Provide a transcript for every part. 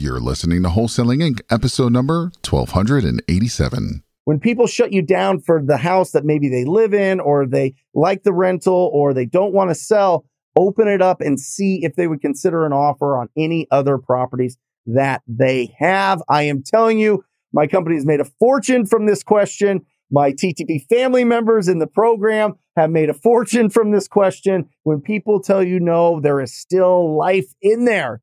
You're listening to Wholesaling Inc., episode number 1287. When people shut you down for the house that maybe they live in, or they like the rental, or they don't want to sell, open it up and see if they would consider an offer on any other properties that they have. I am telling you, my company has made a fortune from this question. My TTP family members in the program have made a fortune from this question. When people tell you no, there is still life in there.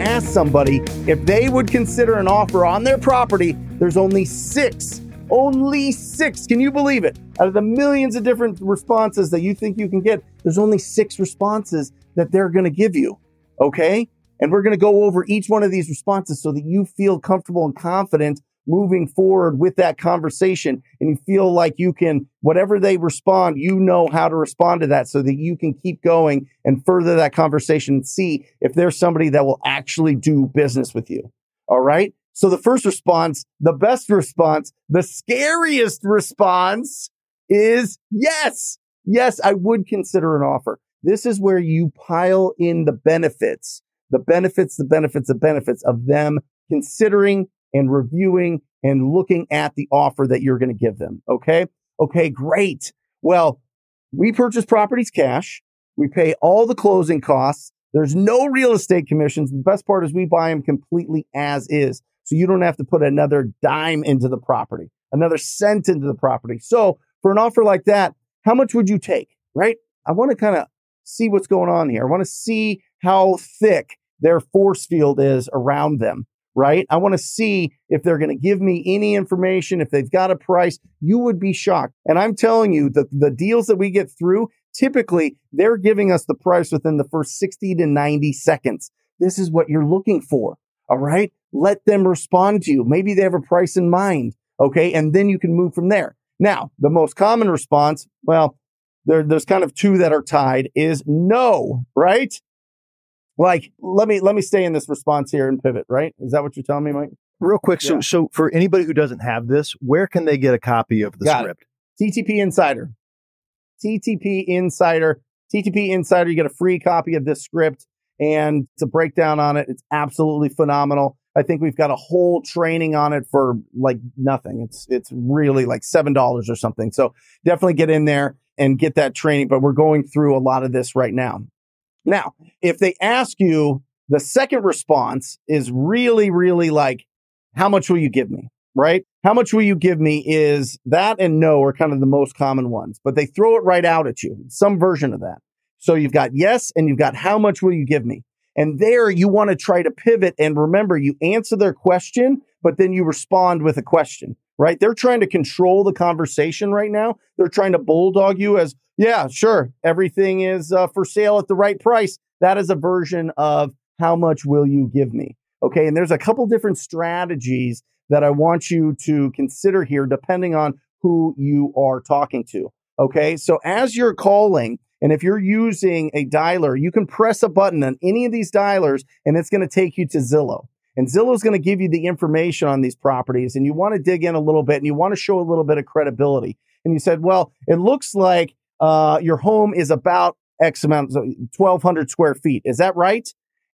ask somebody if they would consider an offer on their property, there's only six. Only six. Can you believe it? Out of the millions of different responses that you think you can get, there's only six responses that they're going to give you. Okay. And we're going to go over each one of these responses so that you feel comfortable and confident moving forward with that conversation and you feel like you can, whatever they respond, you know how to respond to that so that you can keep going and further that conversation and see if there's somebody that will actually do business with you. All right. So the first response, the best response, the scariest response is yes. Yes, I would consider an offer. This is where you pile in the benefits, the benefits, the benefits, the benefits of them considering and reviewing and looking at the offer that you're going to give them. Okay. Okay. Great. Well, we purchase properties cash. We pay all the closing costs. There's no real estate commissions. The best part is we buy them completely as is. So you don't have to put another dime into the property, another cent into the property. So for an offer like that, how much would you take? Right. I want to kind of see what's going on here. I want to see how thick their force field is around them right? I want to see if they're going to give me any information, if they've got a price. You would be shocked. And I'm telling you, the, the deals that we get through, typically they're giving us the price within the first 60 to 90 seconds. This is what you're looking for. All right. Let them respond to you. Maybe they have a price in mind. Okay. And then you can move from there. Now, the most common response, well, there, there's kind of two that are tied is no, right? Like, let me let me stay in this response here and pivot. Right? Is that what you're telling me, Mike? Real quick. So, yeah. so for anybody who doesn't have this, where can they get a copy of the Got script? It. TTP Insider. TTP Insider. TTP Insider. You get a free copy of this script and it's a breakdown on it. It's absolutely phenomenal. I think we've got a whole training on it for like nothing. It's it's really like seven dollars or something. So definitely get in there and get that training. But we're going through a lot of this right now. Now, if they ask you, the second response is really, really like, how much will you give me? Right? How much will you give me is that and no are kind of the most common ones, but they throw it right out at you, some version of that. So you've got yes, and you've got how much will you give me? And there you want to try to pivot. And remember, you answer their question, but then you respond with a question, right? They're trying to control the conversation right now. They're trying to bulldog you as, yeah, sure. Everything is uh, for sale at the right price. That is a version of how much will you give me? Okay. And there's a couple different strategies that I want you to consider here, depending on who you are talking to. Okay. So as you're calling, and if you're using a dialer, you can press a button on any of these dialers and it's going to take you to Zillow. And Zillow is going to give you the information on these properties and you want to dig in a little bit and you want to show a little bit of credibility. And you said, well, it looks like uh, your home is about X amount, 1200 square feet. Is that right?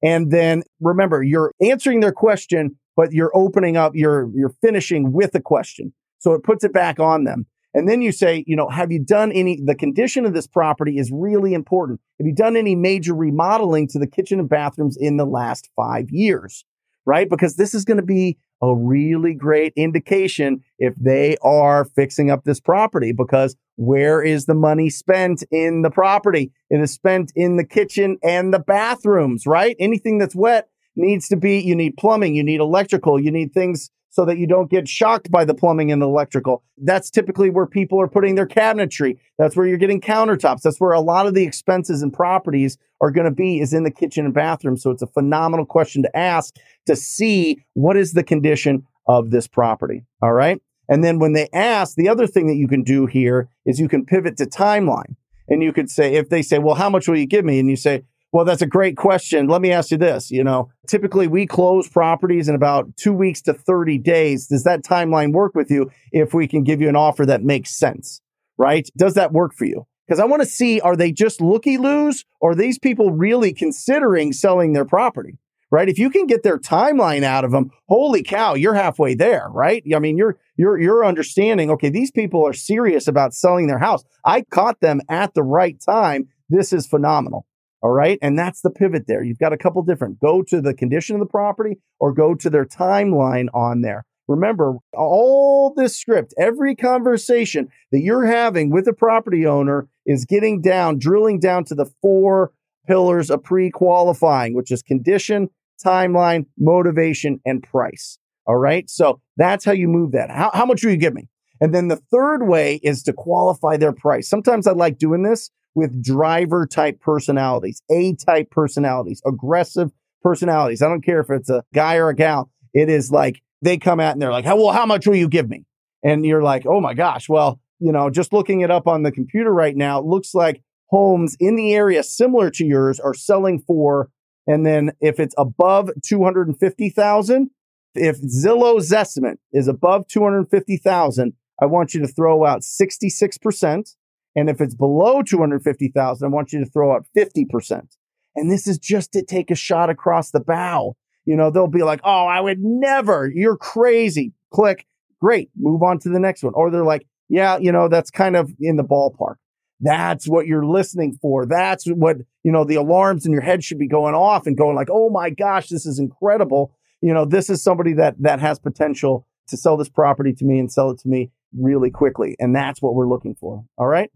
And then remember, you're answering their question, but you're opening up, you're, you're finishing with a question. So it puts it back on them. And then you say, you know, have you done any, the condition of this property is really important. Have you done any major remodeling to the kitchen and bathrooms in the last five years? Right? Because this is going to be a really great indication if they are fixing up this property because where is the money spent in the property? It is spent in the kitchen and the bathrooms, right? Anything that's wet needs to be, you need plumbing, you need electrical, you need things so that you don't get shocked by the plumbing and the electrical. That's typically where people are putting their cabinetry. That's where you're getting countertops. That's where a lot of the expenses and properties are going to be is in the kitchen and bathroom. So it's a phenomenal question to ask to see what is the condition of this property. All right. And then when they ask, the other thing that you can do here is you can pivot to timeline. And you could say, if they say, well, how much will you give me? And you say, well, that's a great question. Let me ask you this. You know, typically we close properties in about two weeks to 30 days. Does that timeline work with you if we can give you an offer that makes sense? Right? Does that work for you? Because I want to see are they just looky loos or are these people really considering selling their property? Right? If you can get their timeline out of them, holy cow, you're halfway there, right? I mean, you're you're you're understanding, okay, these people are serious about selling their house. I caught them at the right time. This is phenomenal. All right. And that's the pivot there. You've got a couple different go to the condition of the property or go to their timeline on there. Remember, all this script, every conversation that you're having with a property owner is getting down, drilling down to the four pillars of pre qualifying, which is condition, timeline, motivation, and price. All right. So that's how you move that. How, how much will you give me? And then the third way is to qualify their price. Sometimes I like doing this with driver type personalities, A type personalities, aggressive personalities. I don't care if it's a guy or a gal. It is like they come out and they're like, well, how much will you give me? And you're like, oh my gosh. Well, you know, just looking it up on the computer right now, looks like homes in the area similar to yours are selling for, and then if it's above 250,000, if Zillow's estimate is above 250,000, I want you to throw out 66%. And if it's below 250,000, I want you to throw out 50%. And this is just to take a shot across the bow. You know, they'll be like, Oh, I would never. You're crazy. Click. Great. Move on to the next one. Or they're like, yeah, you know, that's kind of in the ballpark. That's what you're listening for. That's what, you know, the alarms in your head should be going off and going like, Oh my gosh, this is incredible. You know, this is somebody that, that has potential to sell this property to me and sell it to me really quickly. And that's what we're looking for. All right.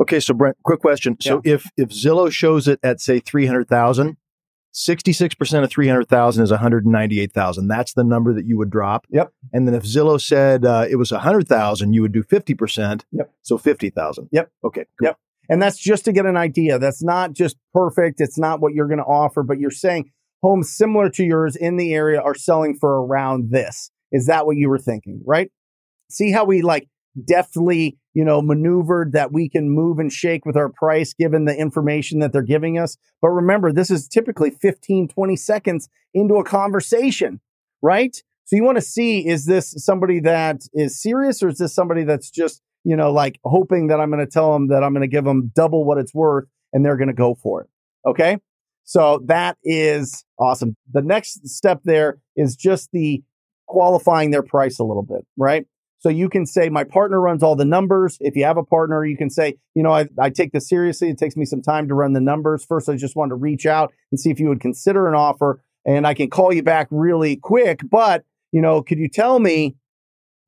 Okay, so Brent, quick question. So Yeah. if if Zillow shows it at say 300,000, 66% of 300,000 is 198,000. That's the number that you would drop. Yep. And then if Zillow said uh, it was 100,000, you would do 50%. Yep. So 50,000. Yep. Okay. cool. Yep. And that's just to get an idea. That's not just perfect. It's not what you're going to offer, but you're saying homes similar to yours in the area are selling for around this. Is that what you were thinking? Right. See how we like deftly, you know, maneuvered that we can move and shake with our price given the information that they're giving us. But remember, this is typically 15, 20 seconds into a conversation, right? So you want to see is this somebody that is serious or is this somebody that's just, you know, like hoping that I'm going to tell them that I'm going to give them double what it's worth and they're going to go for it. Okay. So that is awesome. The next step there is just the qualifying their price a little bit, right? So you can say, my partner runs all the numbers. If you have a partner, you can say, you know, I, I take this seriously. It takes me some time to run the numbers. First, I just wanted to reach out and see if you would consider an offer and I can call you back really quick. But, you know, could you tell me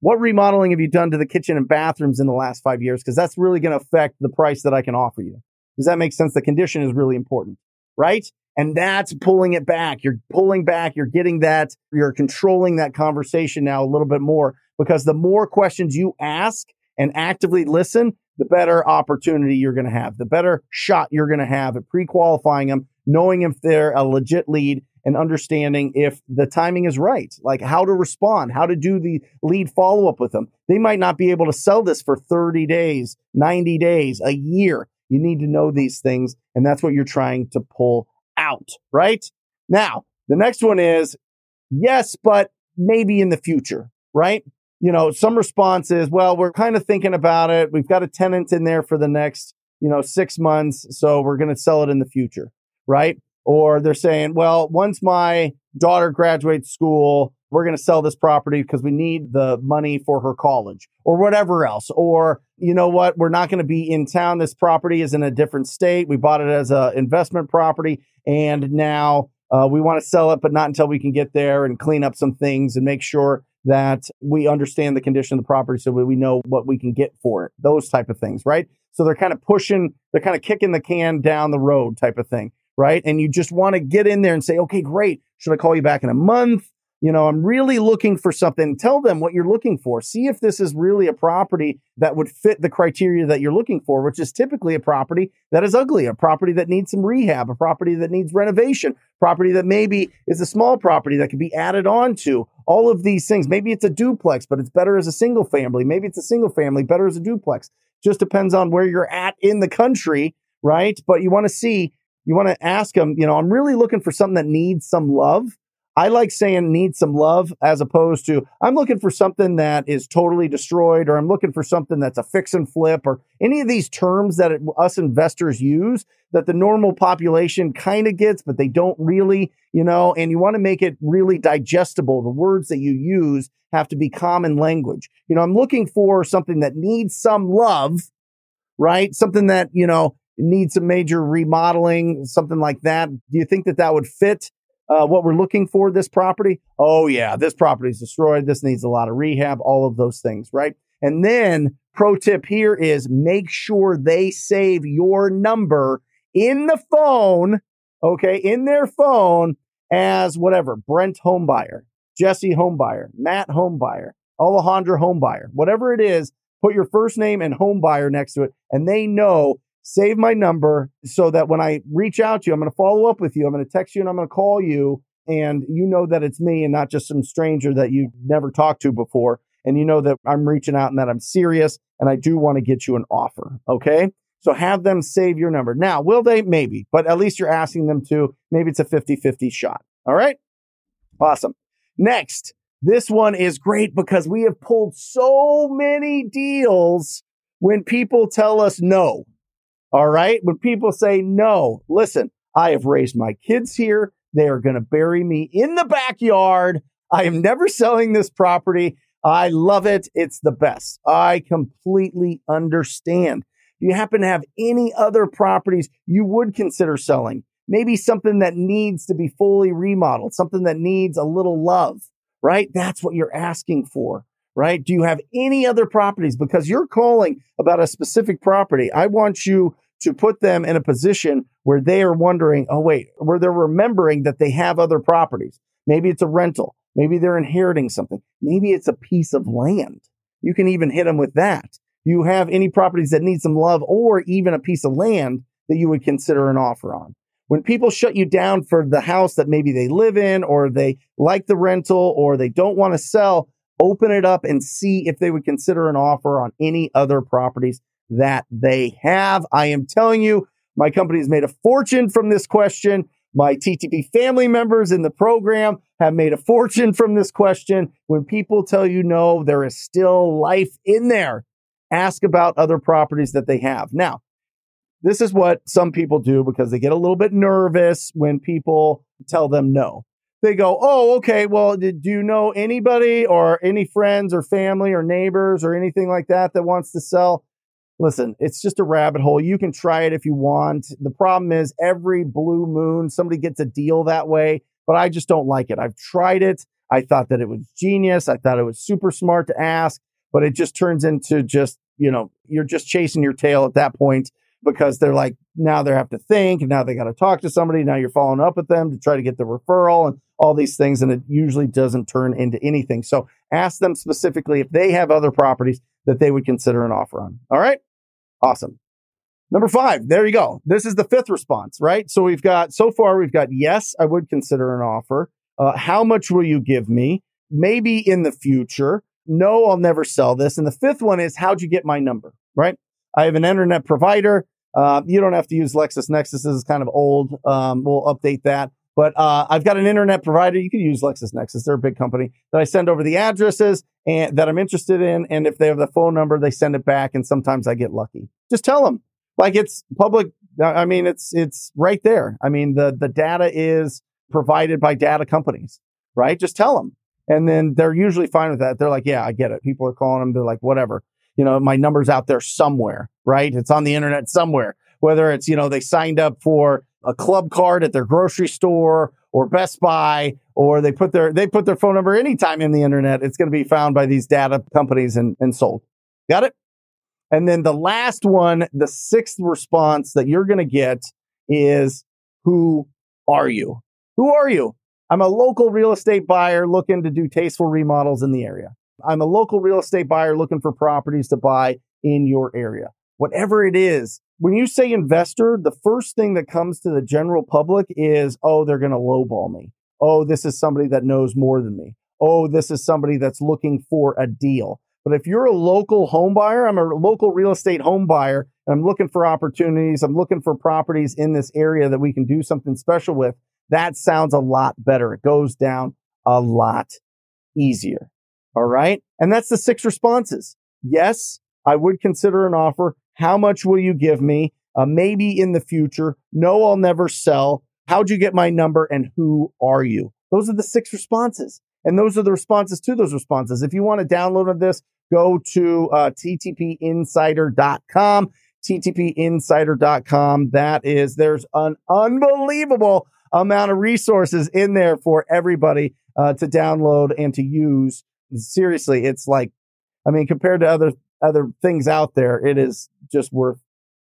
what remodeling have you done to the kitchen and bathrooms in the last five years? Because that's really going to affect the price that I can offer you. Does that make sense? The condition is really important, right? And that's pulling it back. You're pulling back. You're getting that. You're controlling that conversation now a little bit more because the more questions you ask and actively listen, the better opportunity you're going to have, the better shot you're going to have at pre-qualifying them, knowing if they're a legit lead and understanding if the timing is right, like how to respond, how to do the lead follow up with them. They might not be able to sell this for 30 days, 90 days, a year. You need to know these things. And that's what you're trying to pull out, right? Now, the next one is yes, but maybe in the future, right? You know, some response is, well, we're kind of thinking about it. We've got a tenant in there for the next, you know, six months. So we're going to sell it in the future, right? Or they're saying, well, once my daughter graduates school, we're going to sell this property because we need the money for her college or whatever else. Or, you know what? We're not going to be in town. This property is in a different state. We bought it as an investment property and now uh, we want to sell it, but not until we can get there and clean up some things and make sure that we understand the condition of the property so we know what we can get for it. Those type of things, right? So they're kind of pushing, they're kind of kicking the can down the road type of thing, right? And you just want to get in there and say, okay, great. Should I call you back in a month? you know, I'm really looking for something. Tell them what you're looking for. See if this is really a property that would fit the criteria that you're looking for, which is typically a property that is ugly, a property that needs some rehab, a property that needs renovation, property that maybe is a small property that could be added on to. All of these things. Maybe it's a duplex, but it's better as a single family. Maybe it's a single family, better as a duplex. Just depends on where you're at in the country, right? But you want to see, you want to ask them, you know, I'm really looking for something that needs some love I like saying need some love as opposed to I'm looking for something that is totally destroyed or I'm looking for something that's a fix and flip or any of these terms that it, us investors use that the normal population kind of gets, but they don't really, you know, and you want to make it really digestible. The words that you use have to be common language. You know, I'm looking for something that needs some love, right? Something that, you know, needs some major remodeling, something like that. Do you think that that would fit? uh, what we're looking for this property. Oh, yeah, this property is destroyed. This needs a lot of rehab, all of those things, right? And then, pro tip here is make sure they save your number in the phone, okay, in their phone as whatever Brent Homebuyer, Jesse Homebuyer, Matt Homebuyer, Alejandra Homebuyer, whatever it is, put your first name and Homebuyer next to it, and they know save my number so that when I reach out to you, I'm going to follow up with you. I'm going to text you and I'm going to call you and you know that it's me and not just some stranger that you've never talked to before. And you know that I'm reaching out and that I'm serious and I do want to get you an offer. Okay. So have them save your number. Now, will they? Maybe, but at least you're asking them to. Maybe it's a 50 50 shot. All right. Awesome. Next, this one is great because we have pulled so many deals when people tell us no. All right. When people say no, listen, I have raised my kids here. They are going to bury me in the backyard. I am never selling this property. I love it. It's the best. I completely understand. Do you happen to have any other properties you would consider selling? Maybe something that needs to be fully remodeled, something that needs a little love, right? That's what you're asking for right? Do you have any other properties? Because you're calling about a specific property. I want you to put them in a position where they are wondering, oh, wait, where they're remembering that they have other properties. Maybe it's a rental. Maybe they're inheriting something. Maybe it's a piece of land. You can even hit them with that. You have any properties that need some love or even a piece of land that you would consider an offer on. When people shut you down for the house that maybe they live in or they like the rental or they don't want to sell, open it up and see if they would consider an offer on any other properties that they have. I am telling you, my company has made a fortune from this question. My TTP family members in the program have made a fortune from this question. When people tell you no, there is still life in there. Ask about other properties that they have. Now, this is what some people do because they get a little bit nervous when people tell them no they go, Oh, okay. Well, do you know anybody or any friends or family or neighbors or anything like that that wants to sell? Listen, it's just a rabbit hole. You can try it if you want. The problem is every blue moon, somebody gets a deal that way, but I just don't like it. I've tried it. I thought that it was genius. I thought it was super smart to ask, but it just turns into just, you know, you're just chasing your tail at that point because they're like, now they have to think and now they got to talk to somebody. Now you're following up with them to try to get the referral and all these things. And it usually doesn't turn into anything. So ask them specifically if they have other properties that they would consider an offer on. All right. Awesome. Number five, there you go. This is the fifth response, right? So we've got, so far, we've got, yes, I would consider an offer. Uh, how much will you give me? Maybe in the future. No, I'll never sell this. And the fifth one is, how'd you get my number, right? I have an internet provider. Uh, you don't have to use LexisNexis. This is kind of old. Um, we'll update that. But uh, I've got an internet provider. You can use LexisNexis. They're a big company that I send over the addresses and that I'm interested in. And if they have the phone number, they send it back. And sometimes I get lucky. Just tell them like it's public. I mean, it's, it's right there. I mean, the, the data is provided by data companies, right? Just tell them. And then they're usually fine with that. They're like, yeah, I get it. People are calling them. They're like, whatever. You know, my number's out there somewhere, right? It's on the internet somewhere. Whether it's, you know, they signed up for a club card at their grocery store or Best Buy, or they put their they put their phone number anytime in the internet. It's going to be found by these data companies and, and sold. Got it? And then the last one, the sixth response that you're going to get is who are you? Who are you? I'm a local real estate buyer looking to do tasteful remodels in the area. I'm a local real estate buyer looking for properties to buy in your area. Whatever it is, when you say investor, the first thing that comes to the general public is, oh, they're going to lowball me. Oh, this is somebody that knows more than me. Oh, this is somebody that's looking for a deal. But if you're a local home buyer, I'm a local real estate home buyer, and I'm looking for opportunities. I'm looking for properties in this area that we can do something special with. That sounds a lot better. It goes down a lot easier. All right. And that's the six responses. Yes, I would consider an offer. How much will you give me? Uh, maybe in the future. No, I'll never sell. How'd you get my number and who are you? Those are the six responses. And those are the responses to those responses. If you want to download this, go to uh, ttpinsider.com. ttpinsider.com. That is, there's an unbelievable amount of resources in there for everybody uh, to download and to use. Seriously, it's like, I mean, compared to other other things out there, it is just worth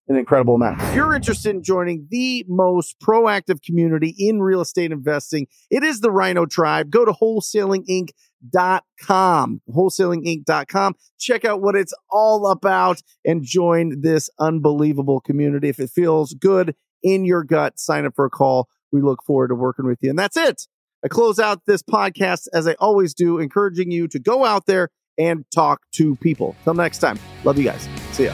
an incredible amount. If you're interested in joining the most proactive community in real estate investing, it is the Rhino Tribe. Go to wholesalinginc.com, wholesalinginc.com. Check out what it's all about and join this unbelievable community. If it feels good in your gut, sign up for a call. We look forward to working with you. And that's it. I close out this podcast as I always do, encouraging you to go out there and talk to people. Till next time. Love you guys. See ya.